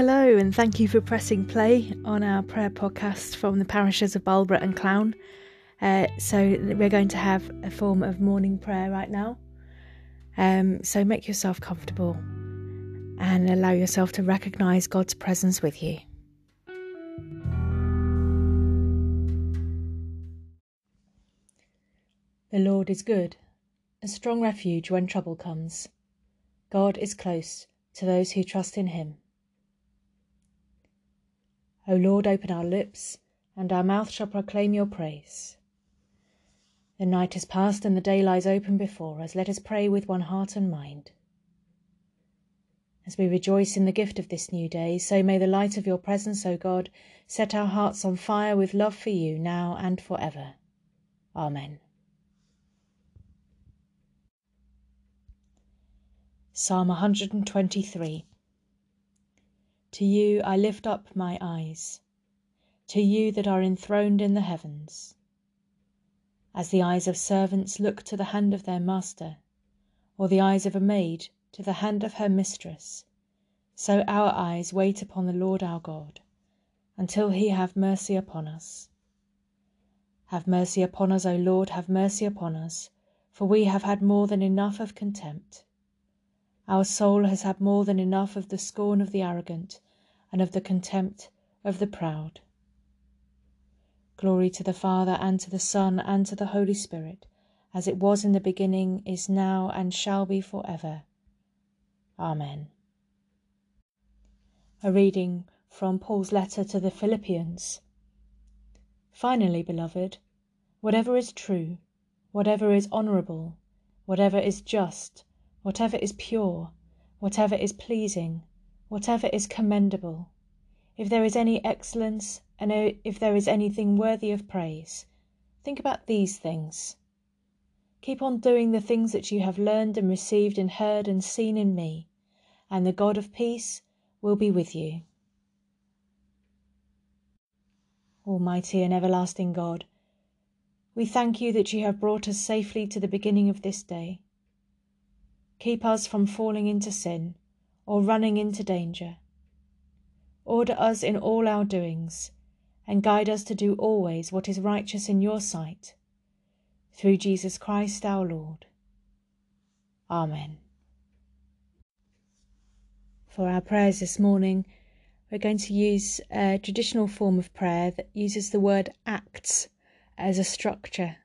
Hello, and thank you for pressing play on our prayer podcast from the parishes of Barlborough and Clowne. Uh, so, we're going to have a form of morning prayer right now. Um, so, make yourself comfortable and allow yourself to recognize God's presence with you. The Lord is good, a strong refuge when trouble comes. God is close to those who trust in him. O Lord, open our lips, and our mouth shall proclaim your praise. The night is past and the day lies open before us. Let us pray with one heart and mind. As we rejoice in the gift of this new day, so may the light of your presence, O God, set our hearts on fire with love for you now and for ever. Amen. Psalm 123 to you I lift up my eyes, to you that are enthroned in the heavens. As the eyes of servants look to the hand of their master, or the eyes of a maid to the hand of her mistress, so our eyes wait upon the Lord our God, until he have mercy upon us. Have mercy upon us, O Lord, have mercy upon us, for we have had more than enough of contempt. Our soul has had more than enough of the scorn of the arrogant and of the contempt of the proud. Glory to the Father, and to the Son, and to the Holy Spirit, as it was in the beginning, is now, and shall be for ever. Amen. A reading from Paul's letter to the Philippians. Finally, beloved, whatever is true, whatever is honourable, whatever is just, whatever is pure, whatever is pleasing, whatever is commendable, if there is any excellence, and if there is anything worthy of praise, think about these things. Keep on doing the things that you have learned and received and heard and seen in me, and the God of peace will be with you. Almighty and everlasting God, we thank you that you have brought us safely to the beginning of this day. Keep us from falling into sin or running into danger. Order us in all our doings, and guide us to do always what is righteous in your sight. Through Jesus Christ our Lord. Amen. For our prayers this morning, we're going to use a traditional form of prayer that uses the word acts as a structure.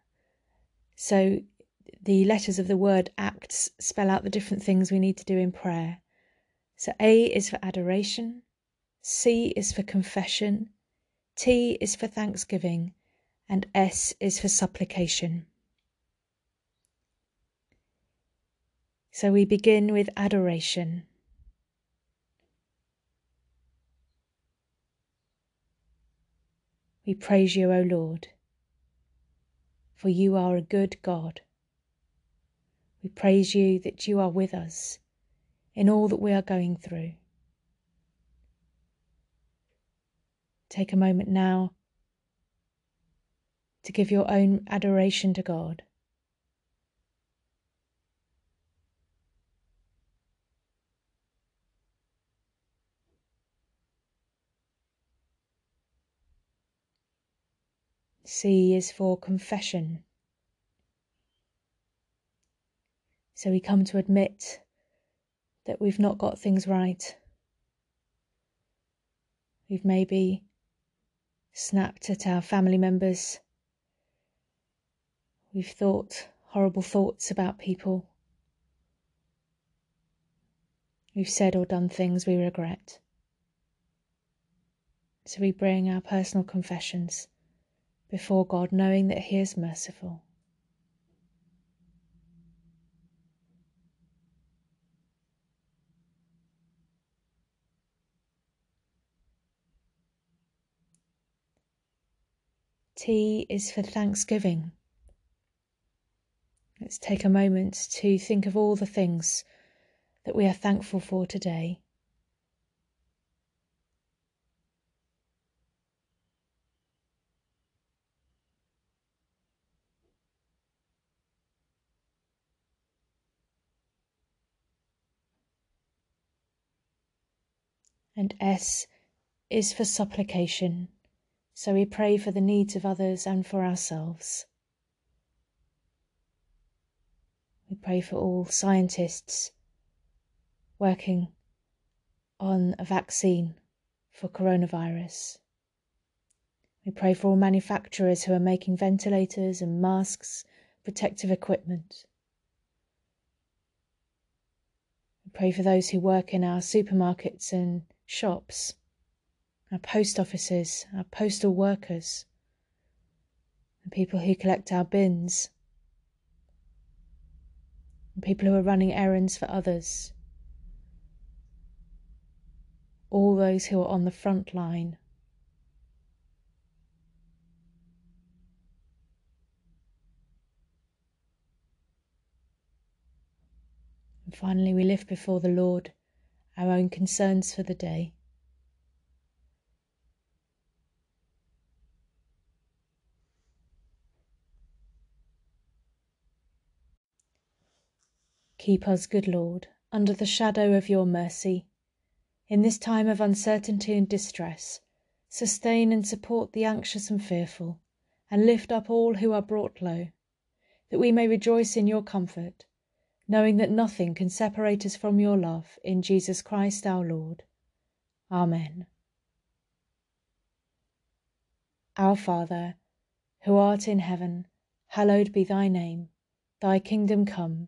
So the letters of the word acts spell out the different things we need to do in prayer. So A is for adoration, C is for confession, T is for thanksgiving, and S is for supplication. So we begin with adoration. We praise you, O Lord, for you are a good God. We praise you that you are with us in all that we are going through. Take a moment now to give your own adoration to God. C is for confession. So we come to admit that we've not got things right. We've maybe snapped at our family members. We've thought horrible thoughts about people. We've said or done things we regret. So we bring our personal confessions before God, knowing that He is merciful. T is for Thanksgiving. Let's take a moment to think of all the things that we are thankful for today. And S is for supplication. So we pray for the needs of others and for ourselves. We pray for all scientists working on a vaccine for coronavirus. We pray for all manufacturers who are making ventilators and masks, protective equipment. We pray for those who work in our supermarkets and shops, our post offices, our postal workers, the people who collect our bins, the people who are running errands for others, all those who are on the front line. And finally, we lift before the Lord our own concerns for the day. Keep us, good Lord, under the shadow of your mercy. In this time of uncertainty and distress, sustain and support the anxious and fearful, and lift up all who are brought low, that we may rejoice in your comfort knowing that nothing can separate us from your love in Jesus Christ our Lord. Amen. Our Father, who art in heaven, hallowed be thy name. Thy kingdom come,